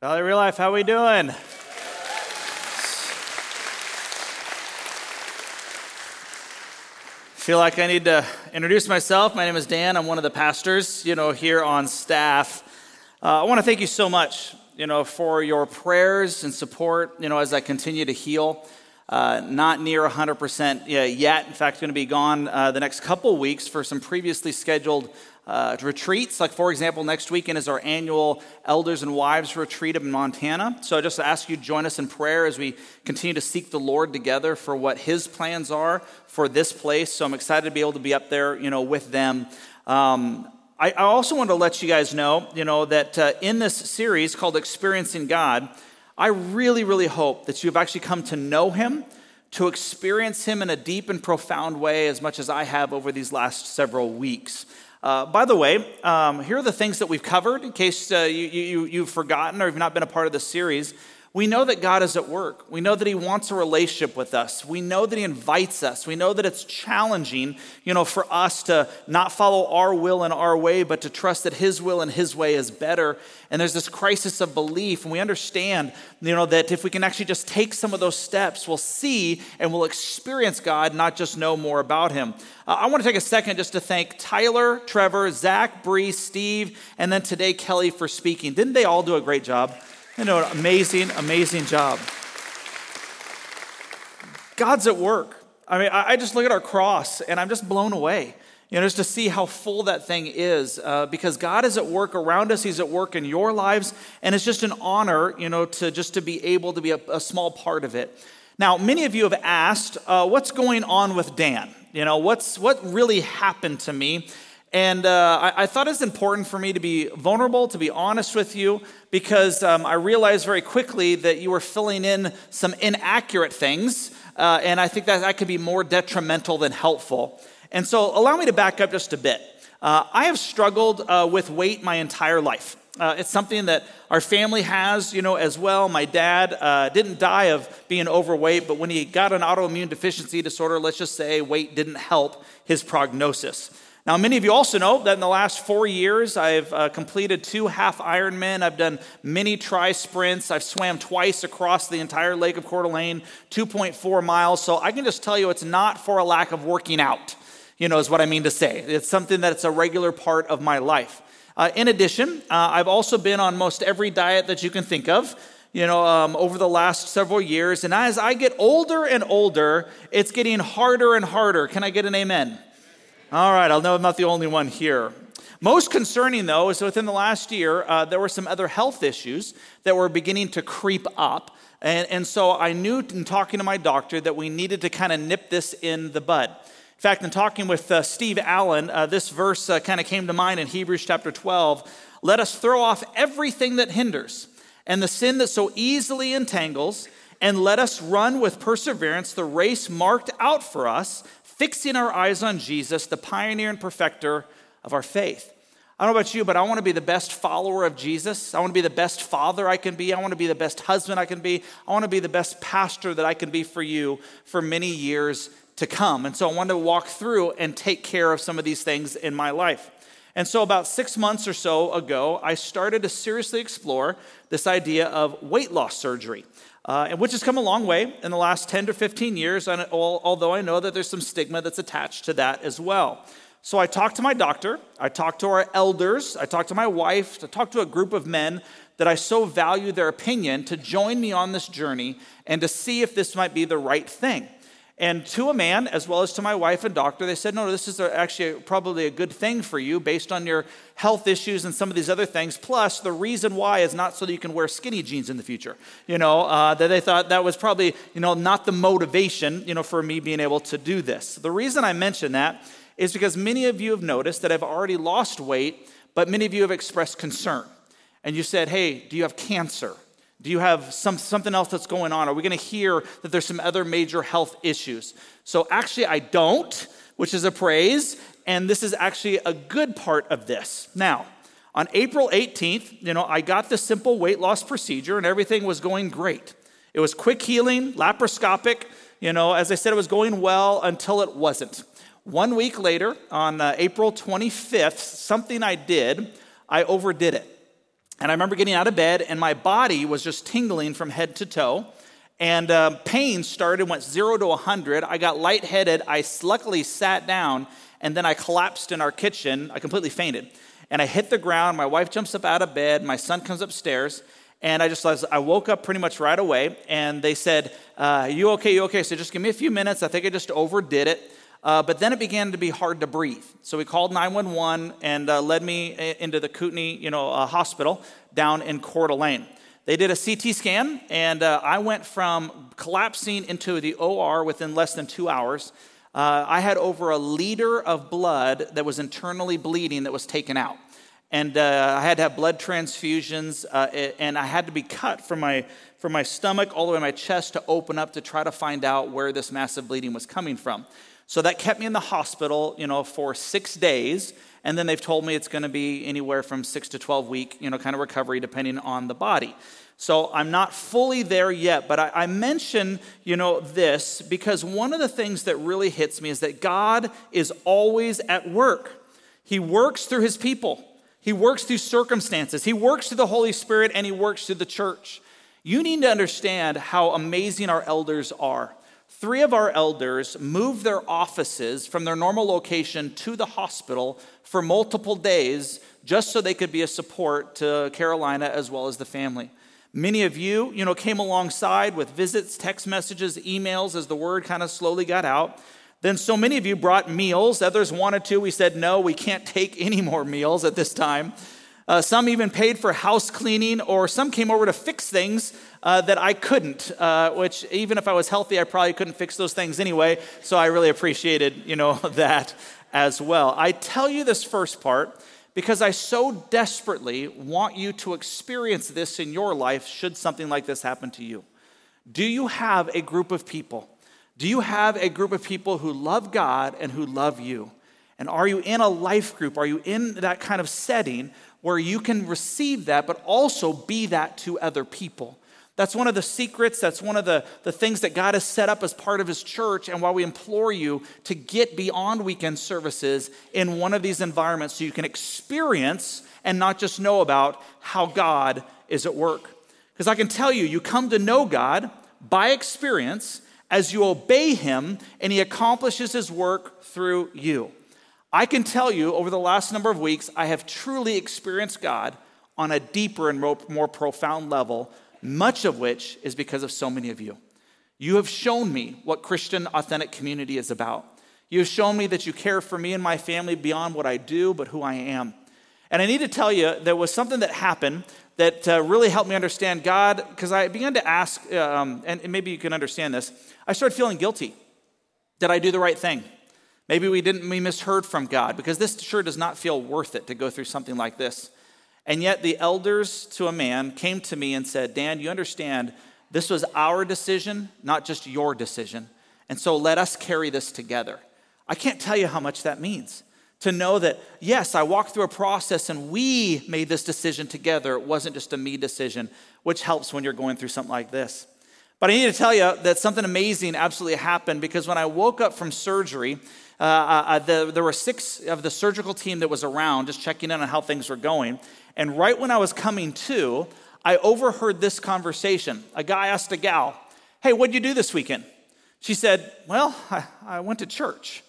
Valley Real Life, how we doing? Feel like I need to introduce myself. My name is Dan. I'm one of the pastors, you know, here on staff. Uh, I want to thank you so much, you know, for your prayers and support, you know, as I continue to heal. Uh, not near 100% yet. In fact, going to be gone uh, the next couple weeks for some previously scheduled uh, retreats. Like, for example, next weekend is our annual Elders and Wives retreat in Montana. So I just ask you to join us in prayer as we continue to seek the Lord together for what His plans are for this place. So I'm excited to be able to be up there, you know, with them. Um, I, I, also want to let you guys know, you know, that uh, in this series called Experiencing God, I really, really hope that you've actually come to know him, to experience him in a deep and profound way as much as I have over these last several weeks. Uh, by the way, um, here are the things that we've covered in case uh, you, you, you've forgotten or you've not been a part of the series. We know that God is at work. We know that He wants a relationship with us. We know that He invites us. We know that it's challenging, you know, for us to not follow our will and our way, but to trust that His will and His way is better. And there's this crisis of belief, and we understand, you know, that if we can actually just take some of those steps, we'll see and we'll experience God, not just know more about Him. Uh, I want to take a second just to thank Tyler, Trevor, Zach, Bree, Steve, and then today Kelly for speaking. Didn't they all do a great job? You know, an amazing, amazing job. God's at work. I mean, I just look at our cross and I'm just blown away. You know, just to see how full that thing is, uh, because God is at work around us. He's at work in your lives, and it's just an honor, you know, to just to be able to be a, a small part of it. Now, many of you have asked, uh, what's going on with Dan? You know, what's what really happened to me? And uh, I, I, thought it's important for me to be vulnerable, to be honest with you, because um, I realized very quickly that you were filling in some inaccurate things. Uh, and I think that that could be more detrimental than helpful. And so, allow me to back up just a bit. Uh, I have struggled uh, with weight my entire life. Uh, it's something that our family has, you know, as well. My dad uh, didn't die of being overweight, but when he got an autoimmune deficiency disorder, let's just say weight didn't help his prognosis. Now, many of you also know that in the last four years, I've uh, completed two half Ironman. I've done many tri sprints. I've swam twice across the entire Lake of Coeur d'Alene, 2.4 miles. So I can just tell you it's not for a lack of working out, you know, is what I mean to say. It's something that's a regular part of my life. Uh, in addition, uh, I've also been on most every diet that you can think of you know, um, over the last several years. And as I get older and older, it's getting harder and harder. Can I get an amen? All right, I'll know I'm not the only one here. Most concerning, though, is within the last year, uh, there were some other health issues that were beginning to creep up. And, and so I knew in talking to my doctor that we needed to kind of nip this in the bud. In fact, in talking with uh, Steve Allen, uh, this verse uh, kind of came to mind in Hebrews chapter 12. Let us throw off everything that hinders and the sin that so easily entangles, and let us run with perseverance the race marked out for us fixing our eyes on Jesus, the pioneer and perfecter of our faith. I don't know about you, but I want to be the best follower of Jesus. I want to be the best father I can be. I want to be the best husband I can be. I want to be the best pastor that I can be for you for many years to come. And so I want to walk through and take care of some of these things in my life. And so, about six months or so ago, I started to seriously explore this idea of weight loss surgery uh, which has come a long way in the last 10 to 15 years, and although I know that there's some stigma that's attached to that as well. So I talked to my doctor, I talked to our elders, I talked to my wife, I talked to a group of men that I so value their opinion to join me on this journey and to see if this might be the right thing. And to a man, as well as to my wife and doctor, they said, no, this is actually probably a good thing for you based on your health issues and some of these other things. Plus, the reason why is not so that you can wear skinny jeans in the future. You know, uh, that they thought that was probably, you know, not the motivation, you know, for me being able to do this. The reason I mention that is because many of you have noticed that I've already lost weight, but many of you have expressed concern. And you said, hey, do you have cancer? Do you have some, something else that's going on? Are we going to hear that there's some other major health issues? So, actually, I don't, which is a praise, and this is actually a good part of this. Now, on April 18th, you know, I got the simple weight loss procedure and everything was going great. It was quick healing, laparoscopic, you know, as I said, it was going well until it wasn't. One week later, on uh, April 25th, something I did, I overdid it. And I remember getting out of bed, and my body was just tingling from head to toe. And uh, pain started, went zero to 100. I got lightheaded. I luckily sat down, and then I collapsed in our kitchen. I completely fainted. And I hit the ground. My wife jumps up out of bed. My son comes upstairs. And I just, I woke up pretty much right away. And they said, uh, You okay? You okay? So just give me a few minutes. I think I just overdid it. Uh, but then it began to be hard to breathe. So we called 911 and uh, led me uh, into the Kootenai you know, uh, hospital down in Coeur d'Alene. They did a CT scan, and uh, I went from collapsing into the OR within less than two hours. Uh, I had over a liter of blood that was internally bleeding that was taken out. And I had to have blood transfusions, and I had to be cut from my, from my stomach all the way to my chest to open up to try to find out where this massive bleeding was coming from. So that kept me in the hospital, you know, for six days. And then they've told me it's going to be anywhere from six to 12 week, you know, kind of recovery depending on the body. So I'm not fully there yet, but I, I mention, you know, this because one of the things that really hits me is that God is always at work. He works through his people. He works through circumstances. He works through the Holy Spirit and he works through the church. You need to understand how amazing our elders are three of our elders moved their offices from their normal location to the hospital for multiple days just so they could be a support to Carolina as well as the family. Many of you, you know, came alongside with visits, text messages, emails as the word kind of slowly got out. Then so many of you brought meals. Others wanted to. We said, no, we can't take any more meals at this time. Uh, some even paid for house cleaning, or some came over to fix things uh, that I couldn't, uh, which even if I was healthy, I probably couldn't fix those things anyway. So I really appreciated, you know, that as well. I tell you this first part because I so desperately want you to experience this in your life should something like this happen to you. Do you have a group of people? Do you have a group of people who love God and who love you? And are you in a life group? Are you in that kind of setting where you can receive that, but also be that to other people. That's one of the secrets. That's one of the, the things that God has set up as part of His church. And while we implore you to get beyond weekend services in one of these environments so you can experience and not just know about how God is at work. Because I can tell you, you come to know God by experience as you obey Him and He accomplishes His work through you. I can tell you over the last number of weeks, I have truly experienced God on a deeper and more profound level, much of which is because of so many of you. You have shown me what Christian authentic community is about. You have shown me that you care for me and my family beyond what I do, but who I am. And I need to tell you, there was something that happened that uh, really helped me understand God, because I began to ask, um, and maybe you can understand this. I started feeling guilty. Did I do the right thing? Maybe we didn't we misheard from God because this sure does not feel worth it to go through something like this. And yet the elders to a man came to me and said, "Dan, you understand this was our decision, not just your decision. And so let us carry this together." I can't tell you how much that means. To know that, yes, I walked through a process and we made this decision together. It wasn't just a me decision, which helps when you're going through something like this. But I need to tell you that something amazing absolutely happened because when I woke up from surgery, uh, uh, uh, the, there were six of the surgical team that was around just checking in on how things were going. And right when I was coming to, I overheard this conversation. A guy asked a gal, Hey, what'd you do this weekend? She said, Well, I, I went to church.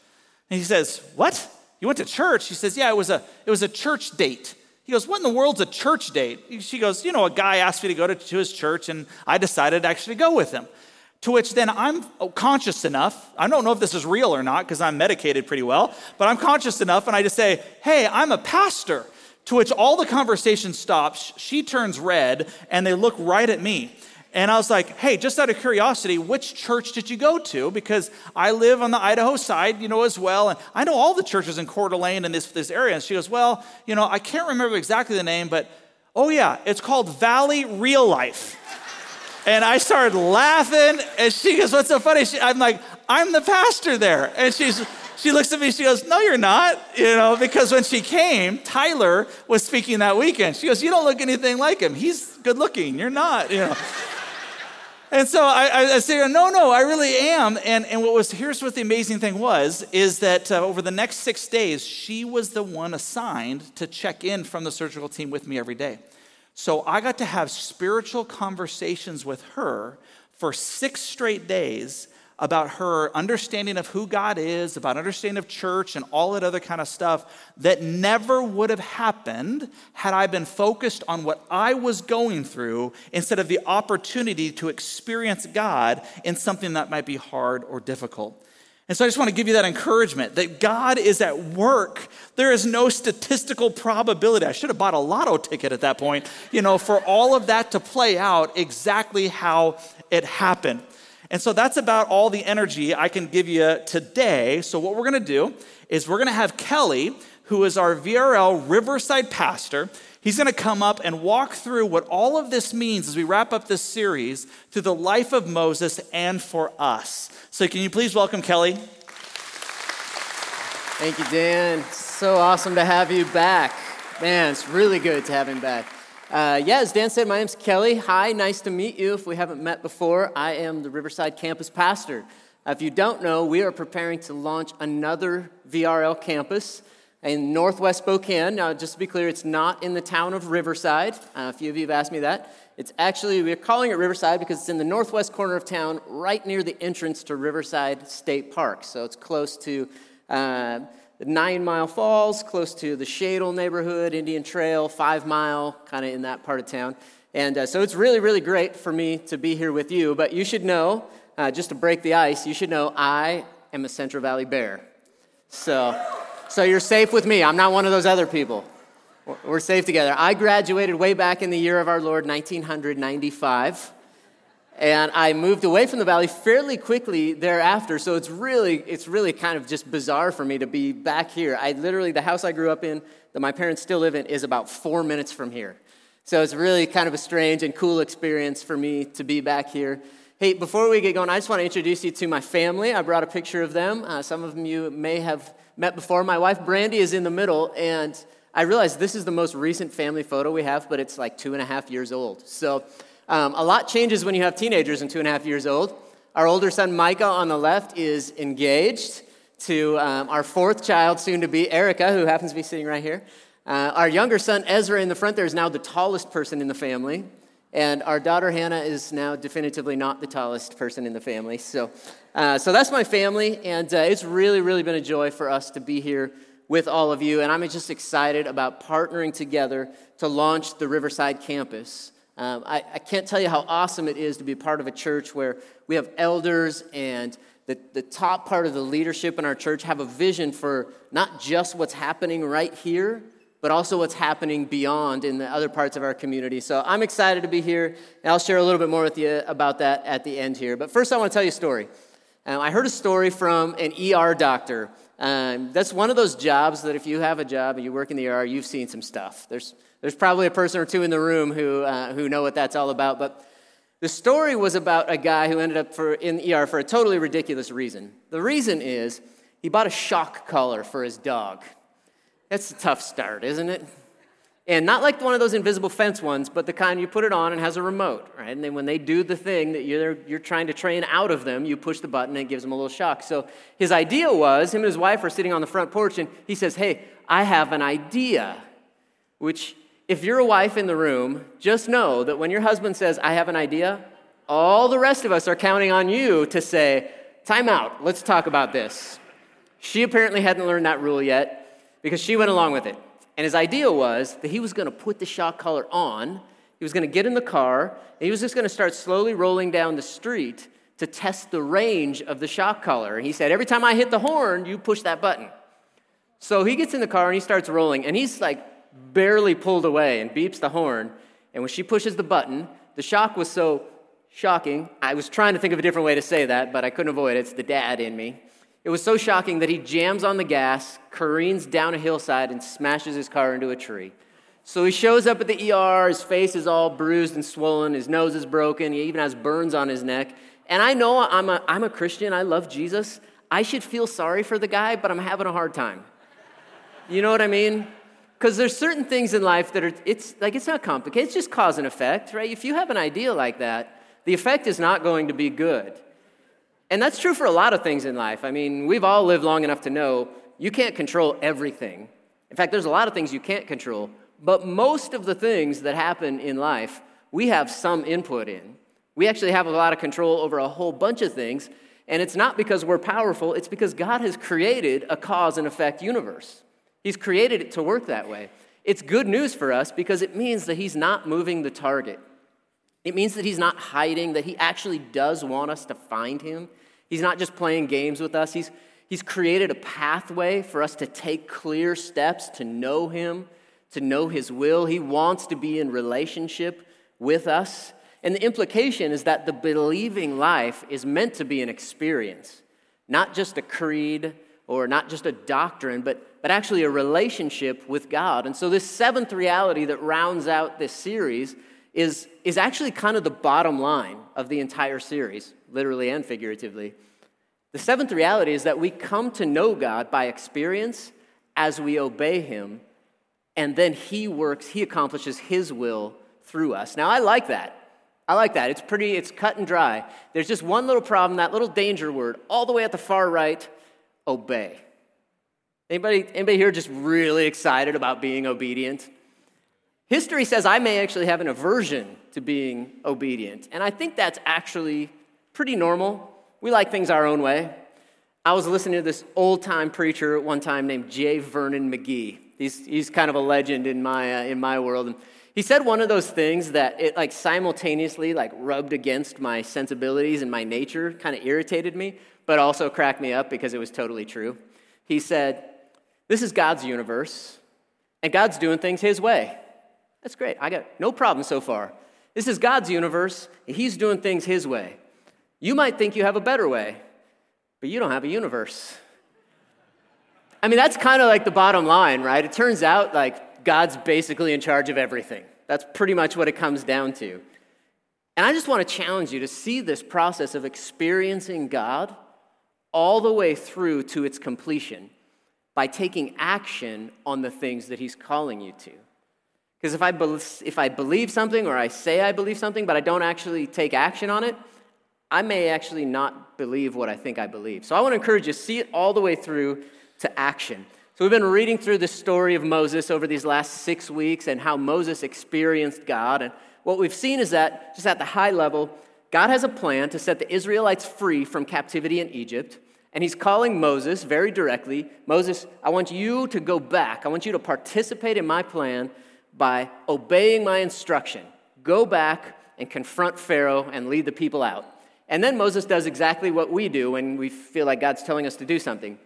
And he says, What? You went to church? She says, Yeah, it was a, it was a church date. He goes, What in the world's a church date? She goes, You know, a guy asked me to go to, to his church, and I decided to actually go with him. To which then I'm conscious enough, I don't know if this is real or not because I'm medicated pretty well, but I'm conscious enough and I just say, hey, I'm a pastor. To which all the conversation stops. She turns red and they look right at me. And I was like, hey, just out of curiosity, which church did you go to? Because I live on the Idaho side, you know, as well. And I know all the churches in Coeur d'Alene in this, this area. And she goes, well, you know, I can't remember exactly the name, but oh, yeah, it's called Valley Real Life. And I started laughing, and she goes, What's so funny? She, I'm like, I'm the pastor there. And she's, she looks at me, she goes, No, you're not. You know, because when she came, Tyler was speaking that weekend. She goes, You don't look anything like him. He's good looking. You're not, you know. and so I, I, I say, No, no, I really am. And, and what was, here's what the amazing thing was, is that uh, over the next six days, she was the one assigned to check in from the surgical team with me every day. So I got to have spiritual conversations with her for six straight days about her understanding of who God is, about understanding of church and all that other kind of stuff that never would have happened had I been focused on what I was going through instead of the opportunity to experience God in something that might be hard or difficult. And so I just want to give you that encouragement that God is at work. There is no statistical probability. I should have bought a lotto ticket at that point, you know, for all of that to play out exactly how it happened. And so that's about all the energy I can give you today. So, what we're going to do is we're going to have Kelly, who is our VRL Riverside pastor. He's going to come up and walk through what all of this means as we wrap up this series through the life of Moses and for us. So, can you please welcome Kelly? Thank you, Dan. So awesome to have you back. Man, it's really good to have him back. Uh, yeah, as Dan said, my name's Kelly. Hi, nice to meet you. If we haven't met before, I am the Riverside campus pastor. If you don't know, we are preparing to launch another VRL campus in Northwest Spokane. Now, just to be clear, it's not in the town of Riverside. Uh, a few of you have asked me that. It's actually, we're calling it Riverside because it's in the northwest corner of town, right near the entrance to Riverside State Park. So it's close to uh, Nine Mile Falls, close to the Shadle neighborhood, Indian Trail, Five Mile, kind of in that part of town. And uh, so it's really, really great for me to be here with you. But you should know, uh, just to break the ice, you should know I am a Central Valley Bear. So, so you're safe with me. I'm not one of those other people. We're safe together. I graduated way back in the year of our Lord, 1995 and I moved away from the valley fairly quickly thereafter. So it's really, it's really kind of just bizarre for me to be back here. I literally, the house I grew up in, that my parents still live in, is about four minutes from here. So it's really kind of a strange and cool experience for me to be back here. Hey, before we get going, I just want to introduce you to my family. I brought a picture of them. Uh, some of you may have met before. My wife, Brandy, is in the middle, and I realize this is the most recent family photo we have, but it's like two and a half years old. So um, a lot changes when you have teenagers and two and a half years old. Our older son, Micah, on the left, is engaged to um, our fourth child, soon to be Erica, who happens to be sitting right here. Uh, our younger son, Ezra, in the front there, is now the tallest person in the family. And our daughter, Hannah, is now definitively not the tallest person in the family. So, uh, so that's my family. And uh, it's really, really been a joy for us to be here with all of you. And I'm just excited about partnering together to launch the Riverside campus. Um, I, I, can't tell you how awesome it is to be part of a church where we have elders and the, the top part of the leadership in our church have a vision for not just what's happening right here, but also what's happening beyond in the other parts of our community. So I'm excited to be here, and I'll share a little bit more with you about that at the end here. But first, I want to tell you a story. Um, I heard a story from an ER doctor. Um, that's one of those jobs that if you have a job and you work in the ER, you've seen some stuff. There's there's probably a person or two in the room who, uh, who know what that's all about. But the story was about a guy who ended up for, in the ER for a totally ridiculous reason. The reason is he bought a shock collar for his dog. That's a tough start, isn't it? And not like one of those invisible fence ones, but the kind you put it on and has a remote, right? And then when they do the thing that you're, you're trying to train out of them, you push the button and it gives them a little shock. So his idea was him and his wife are sitting on the front porch and he says, Hey, I have an idea, which if you're a wife in the room, just know that when your husband says, I have an idea, all the rest of us are counting on you to say, Time out, let's talk about this. She apparently hadn't learned that rule yet because she went along with it. And his idea was that he was going to put the shock collar on, he was going to get in the car, and he was just going to start slowly rolling down the street to test the range of the shock collar. And he said, Every time I hit the horn, you push that button. So he gets in the car and he starts rolling, and he's like barely pulled away and beeps the horn. And when she pushes the button, the shock was so shocking. I was trying to think of a different way to say that, but I couldn't avoid it. It's the dad in me. It was so shocking that he jams on the gas, careens down a hillside, and smashes his car into a tree. So he shows up at the ER. His face is all bruised and swollen. His nose is broken. He even has burns on his neck. And I know I'm a, I'm a Christian. I love Jesus. I should feel sorry for the guy, but I'm having a hard time. You know what I mean? Because there's certain things in life that are, it's like, it's not complicated. It's just cause and effect, right? If you have an idea like that, the effect is not going to be good. And that's true for a lot of things in life. I mean, we've all lived long enough to know you can't control everything. In fact, there's a lot of things you can't control, But most of the things that happen in life, we have some input in. We actually have a lot of control over a whole bunch of things. And it's not because we're powerful, it's because God has created a cause and effect universe. He's created it to work that way. It's good news for us because it means that He's not moving the target. It means that He's not hiding, that He actually does want us to find Him. He's not just playing games with us, He's, he's created a pathway for us to take clear steps to know Him, to know His will. He wants to be in relationship with us. And the implication is that the believing life is meant to be an experience, not just a creed or not just a doctrine, but, but actually a relationship with God. And so, this seventh reality that rounds out this series is, is actually kind of the bottom line of the entire series, literally and figuratively. The seventh reality is that we come to know God by experience as we obey Him, and then He works, He accomplishes His will through us. Now, I like that. I like that. It's pretty, it's cut and dry. There's just one little problem, that little danger word, all the way at the far right obey. Anybody, anybody here just really excited about being obedient? History says I may actually have an aversion to being obedient, and I think that's actually pretty normal. We like things our own way. I was listening to this old time preacher at one time named J. Vernon McGee. He's, he's kind of a legend in my, uh, in my world. And he said one of those things that it like simultaneously like rubbed against my sensibilities and my nature, kind of irritated me, but also cracked me up because it was totally true. He said, This is God's universe, and God's doing things his way. That's great. I got no problem so far. This is God's universe, and he's doing things his way. You might think you have a better way, but you don't have a universe. I mean, that's kind of like the bottom line, right? It turns out like God's basically in charge of everything. That's pretty much what it comes down to. And I just want to challenge you to see this process of experiencing God all the way through to its completion by taking action on the things that He's calling you to. Because if I, be- if I believe something or I say I believe something, but I don't actually take action on it, I may actually not believe what I think I believe. So I want to encourage you, to see it all the way through to action. So, we've been reading through the story of Moses over these last six weeks and how Moses experienced God. And what we've seen is that, just at the high level, God has a plan to set the Israelites free from captivity in Egypt. And he's calling Moses very directly Moses, I want you to go back. I want you to participate in my plan by obeying my instruction. Go back and confront Pharaoh and lead the people out. And then Moses does exactly what we do when we feel like God's telling us to do something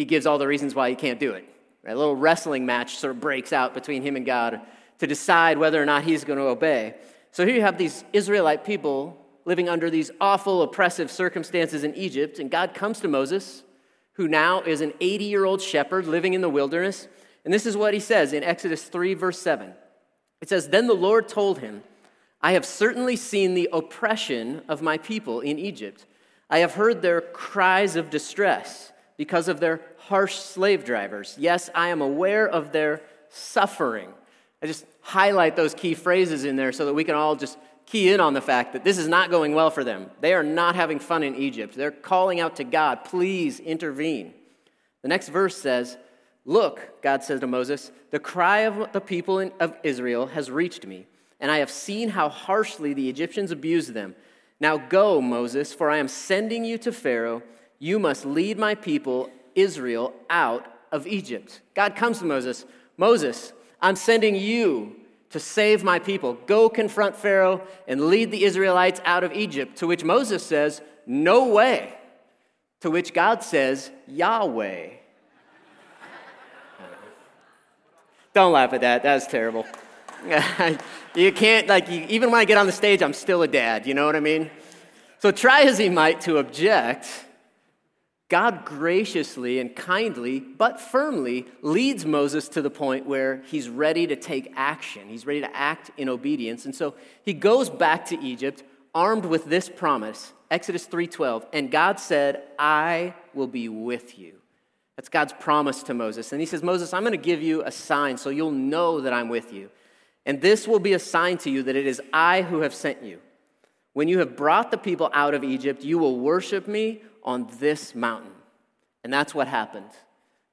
he gives all the reasons why he can't do it. A little wrestling match sort of breaks out between him and God to decide whether or not he's going to obey. So here you have these Israelite people living under these awful, oppressive circumstances in Egypt, and God comes to Moses, who now is an 80 year old shepherd living in the wilderness. And this is what he says in Exodus 3, verse 7. It says, Then the Lord told him, I have certainly seen the oppression of my people in Egypt. I have heard their cries of distress because of their harsh slave drivers. Yes, I am aware of their suffering. I just highlight those key phrases in there so that we can all just key in on the fact that this is not going well for them. They are not having fun in Egypt. They're calling out to God, please intervene. The next verse says, Look, God says to Moses, the cry of the people of Israel has reached me, and I have seen how harshly the Egyptians abuse them. Now go, Moses, for I am sending you to Pharaoh you must lead my people, Israel, out of Egypt. God comes to Moses Moses, I'm sending you to save my people. Go confront Pharaoh and lead the Israelites out of Egypt. To which Moses says, No way. To which God says, Yahweh. Don't laugh at that. That's terrible. you can't, like, even when I get on the stage, I'm still a dad. You know what I mean? So try as he might to object God graciously and kindly, but firmly, leads Moses to the point where he's ready to take action. He's ready to act in obedience. And so he goes back to Egypt armed with this promise, Exodus 3:12, and God said, "I will be with you." That's God's promise to Moses. And he says, "Moses, I'm going to give you a sign so you'll know that I'm with you. And this will be a sign to you that it is I who have sent you. When you have brought the people out of Egypt, you will worship me on this mountain. And that's what happened.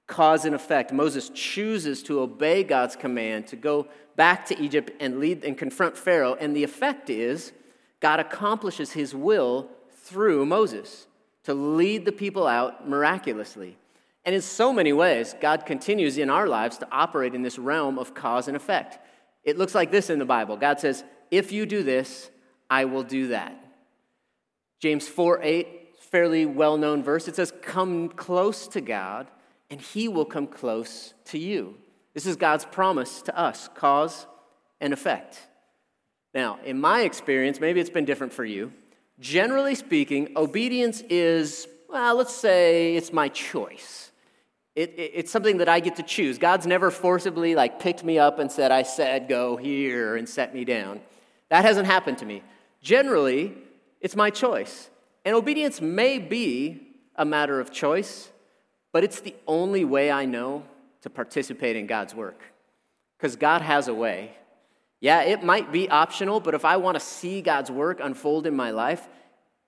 cause and effect. Moses chooses to obey God's command to go back to Egypt and lead and confront Pharaoh, and the effect is God accomplishes his will through Moses to lead the people out miraculously. And in so many ways, God continues in our lives to operate in this realm of cause and effect. It looks like this in the Bible God says, If you do this, I will do that. James 4 8, fairly well known verse, it says, Come close to God, and he will come close to you. This is God's promise to us cause and effect. Now, in my experience, maybe it's been different for you. Generally speaking, obedience is, well, let's say it's my choice. It, it, it's something that I get to choose. God's never forcibly like picked me up and said, I said go here and set me down. That hasn't happened to me. Generally, it's my choice. And obedience may be a matter of choice, but it's the only way I know to participate in God's work. Because God has a way. Yeah, it might be optional, but if I want to see God's work unfold in my life,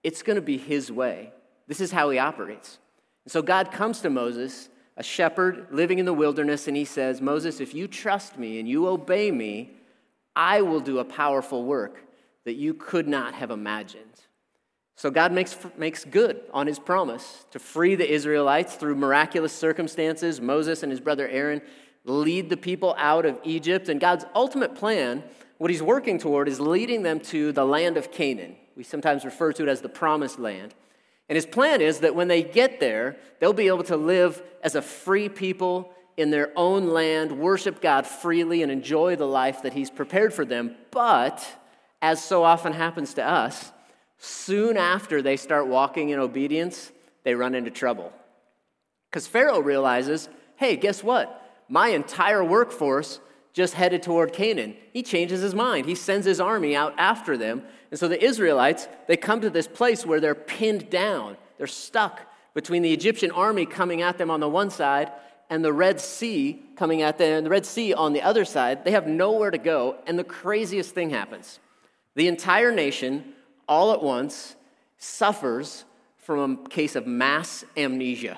it's going to be His way. This is how He operates. And so God comes to Moses, a shepherd living in the wilderness, and He says, Moses, if you trust me and you obey me, I will do a powerful work that you could not have imagined. So God makes, makes good on his promise to free the Israelites through miraculous circumstances. Moses and his brother Aaron lead the people out of Egypt. And God's ultimate plan, what he's working toward, is leading them to the land of Canaan. We sometimes refer to it as the promised land. And his plan is that when they get there, they'll be able to live as a free people in their own land, worship God freely, and enjoy the life that he's prepared for them. But, as so often happens to us, Soon after they start walking in obedience, they run into trouble. Because Pharaoh realizes hey, guess what? My entire workforce just headed toward Canaan. He changes his mind. He sends his army out after them. And so the Israelites, they come to this place where they're pinned down. They're stuck between the Egyptian army coming at them on the one side and the Red Sea coming at them, and the Red Sea on the other side. They have nowhere to go, and the craziest thing happens. The entire nation all at once suffers from a case of mass amnesia.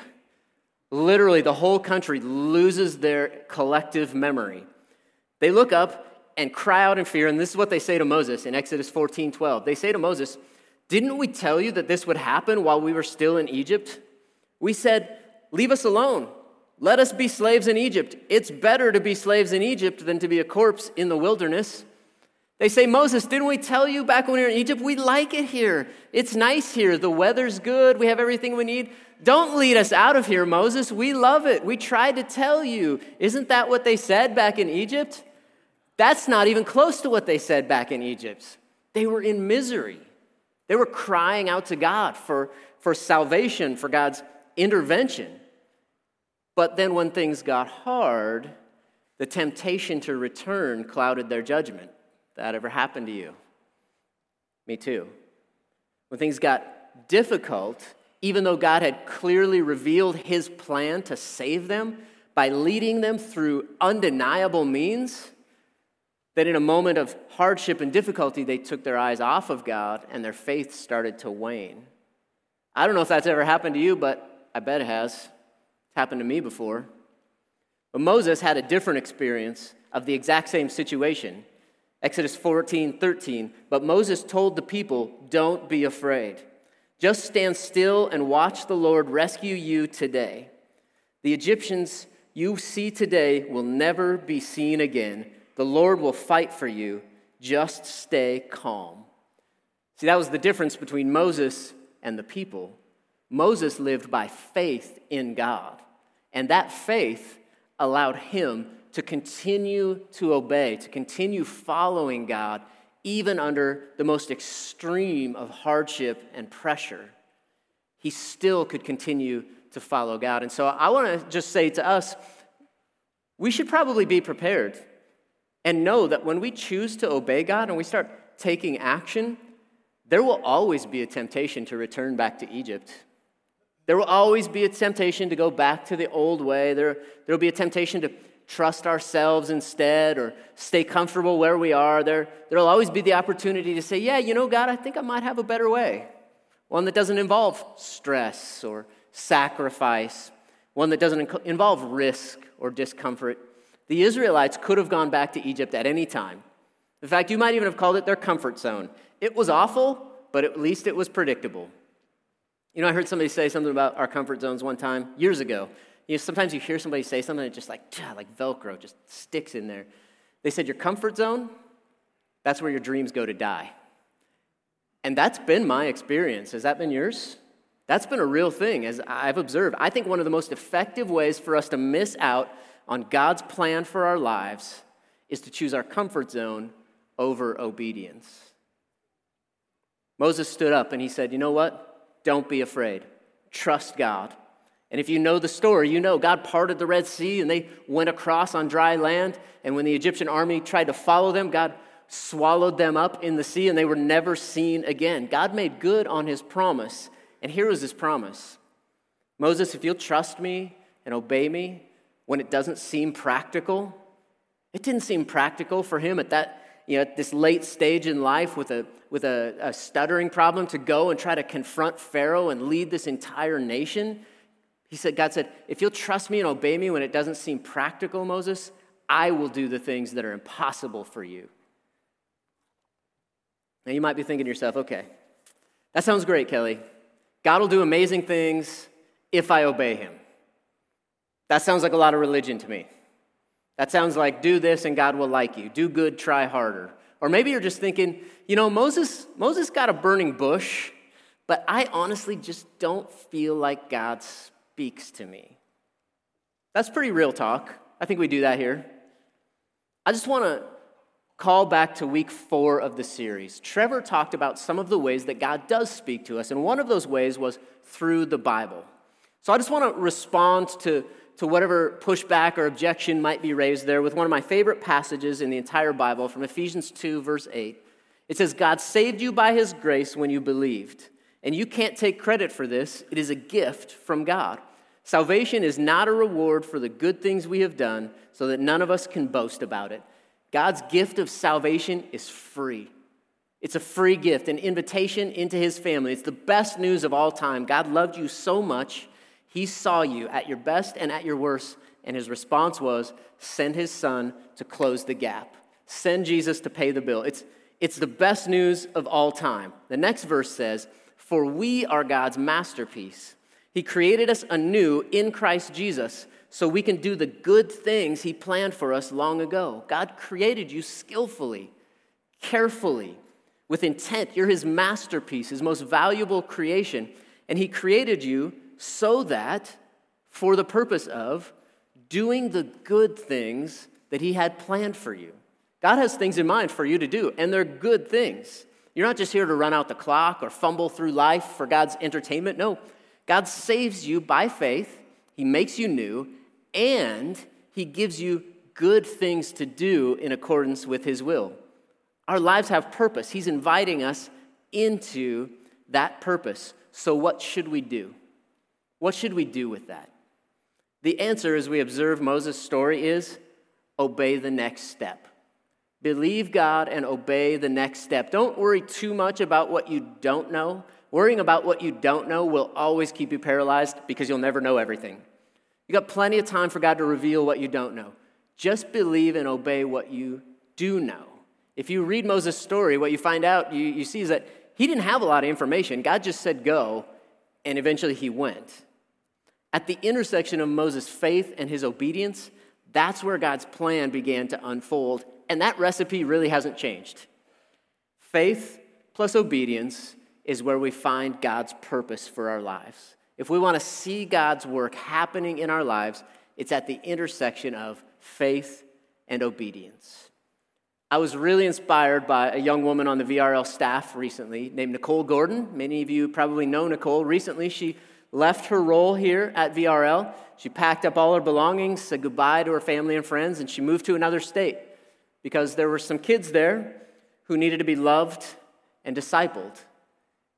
Literally, the whole country loses their collective memory. They look up and cry out in fear, and this is what they say to Moses in Exodus 14 12. They say to Moses, Didn't we tell you that this would happen while we were still in Egypt? We said, Leave us alone. Let us be slaves in Egypt. It's better to be slaves in Egypt than to be a corpse in the wilderness. They say, Moses, didn't we tell you back when we were in Egypt? We like it here. It's nice here. The weather's good. We have everything we need. Don't lead us out of here, Moses. We love it. We tried to tell you. Isn't that what they said back in Egypt? That's not even close to what they said back in Egypt. They were in misery. They were crying out to God for, for salvation, for God's intervention. But then when things got hard, the temptation to return clouded their judgment. That ever happened to you? Me too. When things got difficult, even though God had clearly revealed his plan to save them by leading them through undeniable means, that in a moment of hardship and difficulty, they took their eyes off of God and their faith started to wane. I don't know if that's ever happened to you, but I bet it has. It's happened to me before. But Moses had a different experience of the exact same situation. Exodus 14, 13. But Moses told the people, Don't be afraid. Just stand still and watch the Lord rescue you today. The Egyptians you see today will never be seen again. The Lord will fight for you. Just stay calm. See, that was the difference between Moses and the people. Moses lived by faith in God, and that faith allowed him to continue to obey, to continue following God, even under the most extreme of hardship and pressure. He still could continue to follow God. And so I want to just say to us, we should probably be prepared and know that when we choose to obey God and we start taking action, there will always be a temptation to return back to Egypt. There will always be a temptation to go back to the old way. There, will be a temptation to trust ourselves instead or stay comfortable where we are, there, there'll always be the opportunity to say, Yeah, you know, God, I think I might have a better way. One that doesn't involve stress or sacrifice. one that doesn't involve risk or discomfort. The Israelites could have gone back to Egypt at any time. In fact, you might even have called it their comfort zone. It was awful, but at least it was predictable. You know, I heard somebody say something about our comfort zones one time years ago. You know, sometimes you hear somebody say something and it just like, like Velcro, just sticks in there. They said, Your comfort zone, that's where your dreams go to die. And that's been my experience. Has that been yours? That's been a real thing, as I've observed. I think one of the most effective ways for us to miss out on God's plan for our lives is to choose our comfort zone over obedience. Moses stood up and he said, You know what? Don't be afraid. Trust God. And if you know the story, you know God parted the Red Sea and they went across on dry land. And when the Egyptian army tried to follow them, God swallowed them up in the sea and they were never seen again. God made good on his promise. And here was his promise Moses, if you'll trust me and obey me when it doesn't seem practical, it didn't seem practical for him at that, you know, at this late stage in life with a with a, a stuttering problem to go and try to confront Pharaoh and lead this entire nation. He said, God said, if you'll trust me and obey me when it doesn't seem practical, Moses, I will do the things that are impossible for you. Now you might be thinking to yourself, okay, that sounds great, Kelly. God will do amazing things if I obey him. That sounds like a lot of religion to me. That sounds like do this and God will like you. Do good, try harder. Or maybe you're just thinking, you know, Moses, Moses got a burning bush, but I honestly just don't feel like God speaks to me. That's pretty real talk. I think we do that here. I just want to call back to week four of the series. Trevor talked about some of the ways that God does speak to us, and one of those ways was through the Bible. So I just want to respond to, to whatever pushback or objection might be raised there with one of my favorite passages in the entire Bible from Ephesians 2, verse 8. It says, God saved you by his grace when you believed. And you can't take credit for this, it is a gift from God. Salvation is not a reward for the good things we have done, so that none of us can boast about it. God's gift of salvation is free. It's a free gift, an invitation into his family. It's the best news of all time. God loved you so much, he saw you at your best and at your worst, and his response was send his son to close the gap, send Jesus to pay the bill. It's, it's the best news of all time. The next verse says, for we are God's masterpiece. He created us anew in Christ Jesus so we can do the good things He planned for us long ago. God created you skillfully, carefully, with intent. You're His masterpiece, His most valuable creation. And He created you so that, for the purpose of, doing the good things that He had planned for you. God has things in mind for you to do, and they're good things. You're not just here to run out the clock or fumble through life for God's entertainment. No, God saves you by faith, He makes you new, and He gives you good things to do in accordance with His will. Our lives have purpose. He's inviting us into that purpose. So, what should we do? What should we do with that? The answer, as we observe Moses' story, is obey the next step. Believe God and obey the next step. Don't worry too much about what you don't know. Worrying about what you don't know will always keep you paralyzed because you'll never know everything. You got plenty of time for God to reveal what you don't know. Just believe and obey what you do know. If you read Moses' story, what you find out, you, you see is that he didn't have a lot of information. God just said go, and eventually he went. At the intersection of Moses' faith and his obedience, that's where God's plan began to unfold and that recipe really hasn't changed. Faith plus obedience is where we find God's purpose for our lives. If we want to see God's work happening in our lives, it's at the intersection of faith and obedience. I was really inspired by a young woman on the VRL staff recently named Nicole Gordon. Many of you probably know Nicole. Recently, she left her role here at VRL. She packed up all her belongings, said goodbye to her family and friends, and she moved to another state because there were some kids there who needed to be loved and discipled.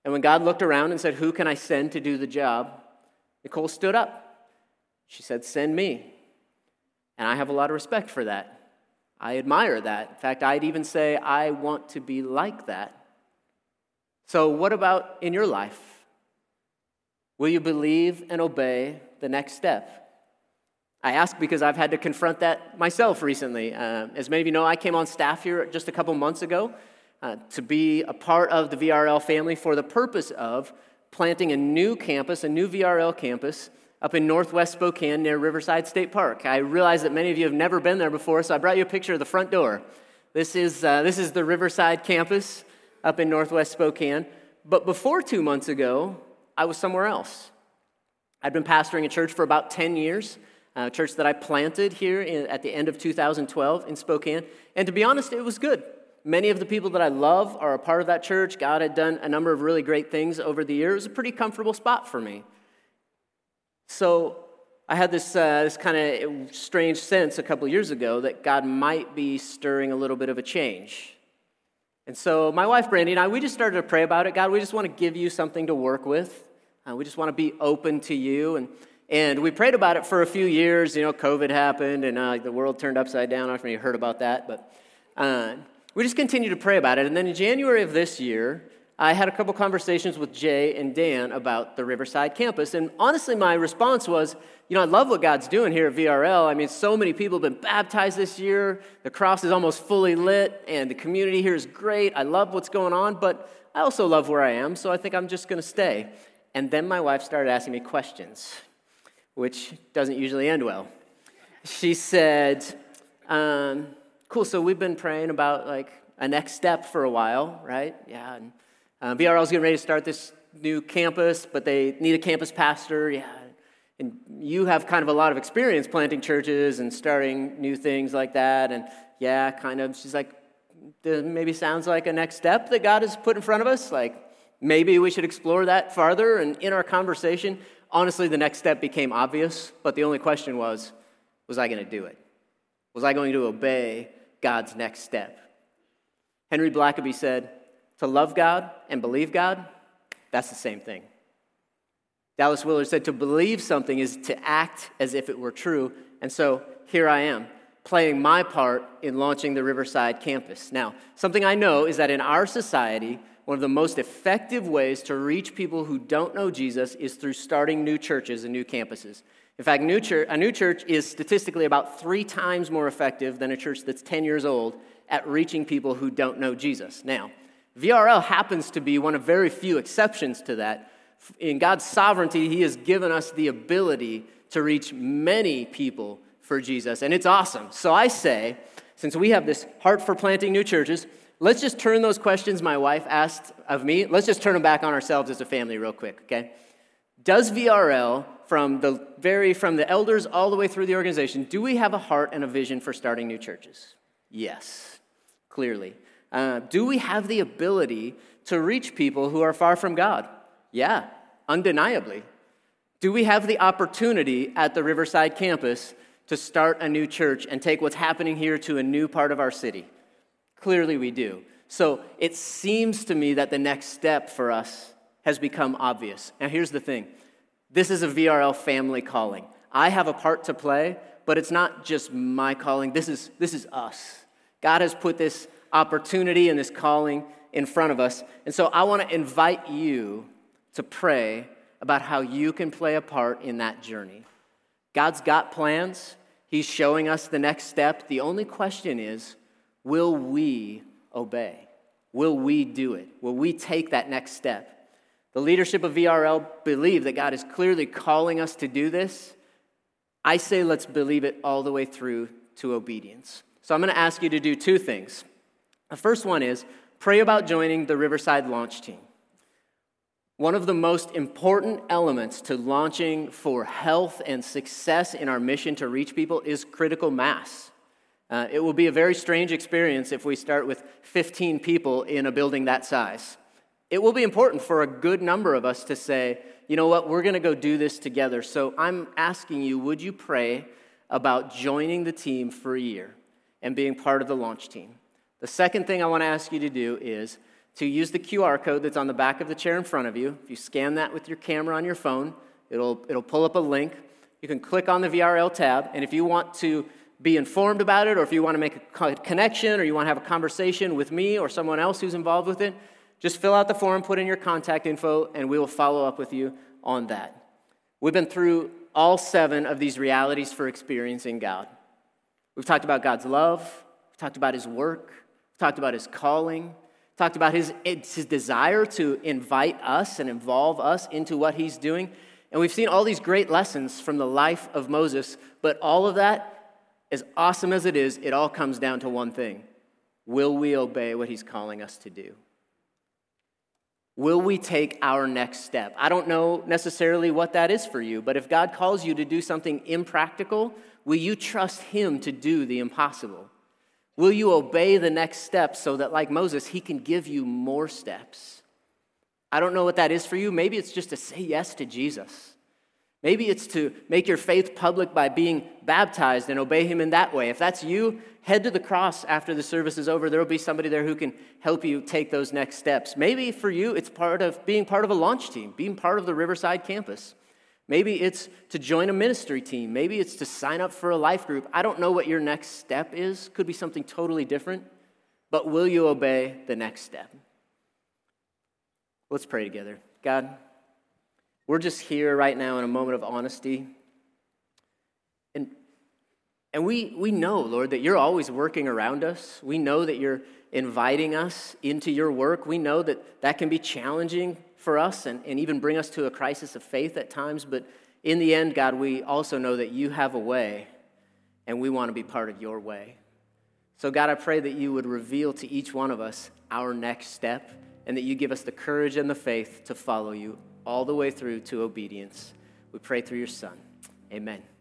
And when God looked around and said, Who can I send to do the job? Nicole stood up. She said, Send me. And I have a lot of respect for that. I admire that. In fact, I'd even say, I want to be like that. So, what about in your life? Will you believe and obey the next step? I ask because I've had to confront that myself recently. Uh, as many of you know, I came on staff here just a couple months ago uh, to be a part of the VRL family for the purpose of planting a new campus, a new VRL campus up in northwest Spokane near Riverside State Park. I realize that many of you have never been there before, so I brought you a picture of the front door. This is, uh, this is the Riverside campus up in northwest Spokane. But before two months ago, I was somewhere else. I'd been pastoring a church for about 10 years, a church that I planted here in, at the end of 2012 in Spokane. And to be honest, it was good. Many of the people that I love are a part of that church. God had done a number of really great things over the years. It was a pretty comfortable spot for me. So I had this, uh, this kind of strange sense a couple years ago that God might be stirring a little bit of a change. And so my wife Brandy and I, we just started to pray about it. God, we just want to give you something to work with. Uh, we just want to be open to you. And, and we prayed about it for a few years. You know, COVID happened and uh, the world turned upside down. I don't know if you heard about that, but uh, we just continued to pray about it. And then in January of this year, I had a couple conversations with Jay and Dan about the Riverside campus. And honestly, my response was, you know, I love what God's doing here at VRL. I mean, so many people have been baptized this year. The cross is almost fully lit, and the community here is great. I love what's going on, but I also love where I am, so I think I'm just going to stay. And then my wife started asking me questions, which doesn't usually end well. She said, um, Cool, so we've been praying about like a next step for a while, right? Yeah. And, uh, VRL is getting ready to start this new campus, but they need a campus pastor. Yeah. And you have kind of a lot of experience planting churches and starting new things like that. And yeah, kind of. She's like, maybe sounds like a next step that God has put in front of us. Like, maybe we should explore that farther. And in our conversation, honestly, the next step became obvious. But the only question was, was I going to do it? Was I going to obey God's next step? Henry Blackaby said, to love God and believe God, that's the same thing. Dallas Willard said to believe something is to act as if it were true. And so here I am, playing my part in launching the Riverside campus. Now, something I know is that in our society, one of the most effective ways to reach people who don't know Jesus is through starting new churches and new campuses. In fact, new church, a new church is statistically about three times more effective than a church that's 10 years old at reaching people who don't know Jesus. Now, VRL happens to be one of very few exceptions to that. In God's sovereignty, He has given us the ability to reach many people for Jesus, and it's awesome. So I say, since we have this heart for planting new churches, let's just turn those questions my wife asked of me, let's just turn them back on ourselves as a family real quick, okay? Does VRL, from the very from the elders all the way through the organization, do we have a heart and a vision for starting new churches? Yes, clearly. Uh, do we have the ability to reach people who are far from God? Yeah, undeniably. Do we have the opportunity at the Riverside campus to start a new church and take what's happening here to a new part of our city? Clearly, we do. So it seems to me that the next step for us has become obvious. Now, here's the thing this is a VRL family calling. I have a part to play, but it's not just my calling, this is, this is us. God has put this opportunity and this calling in front of us. And so I want to invite you to pray about how you can play a part in that journey. God's got plans, He's showing us the next step. The only question is will we obey? Will we do it? Will we take that next step? The leadership of VRL believe that God is clearly calling us to do this. I say let's believe it all the way through to obedience. So I'm going to ask you to do two things. The first one is pray about joining the Riverside launch team. One of the most important elements to launching for health and success in our mission to reach people is critical mass. Uh, it will be a very strange experience if we start with 15 people in a building that size. It will be important for a good number of us to say, you know what, we're going to go do this together. So I'm asking you, would you pray about joining the team for a year and being part of the launch team? The second thing I want to ask you to do is to use the QR code that's on the back of the chair in front of you. If you scan that with your camera on your phone, it'll, it'll pull up a link. You can click on the VRL tab, and if you want to be informed about it, or if you want to make a connection, or you want to have a conversation with me or someone else who's involved with it, just fill out the form, put in your contact info, and we will follow up with you on that. We've been through all seven of these realities for experiencing God. We've talked about God's love, we've talked about His work, talked about His calling, talked about his, his desire to invite us and involve us into what He's doing. And we've seen all these great lessons from the life of Moses, but all of that, as awesome as it is, it all comes down to one thing Will we obey what He's calling us to do? Will we take our next step? I don't know necessarily what that is for you, but if God calls you to do something impractical, will you trust Him to do the impossible? Will you obey the next step so that, like Moses, He can give you more steps? I don't know what that is for you. Maybe it's just to say yes to Jesus. Maybe it's to make your faith public by being baptized and obey Him in that way. If that's you, head to the cross after the service is over. There will be somebody there who can help you take those next steps. Maybe for you, it's part of being part of a launch team, being part of the Riverside campus. Maybe it's to join a ministry team. Maybe it's to sign up for a life group. I don't know what your next step is. Could be something totally different. But will you obey the next step? Let's pray together. God, we're just here right now in a moment of honesty. And, and we, we know, Lord, that you're always working around us. We know that you're inviting us into your work. We know that that can be challenging for us and, and even bring us to a crisis of faith at times. But in the end, God, we also know that you have a way, and we want to be part of your way. So, God, I pray that you would reveal to each one of us our next step and that you give us the courage and the faith to follow you all the way through to obedience. We pray through your Son. Amen.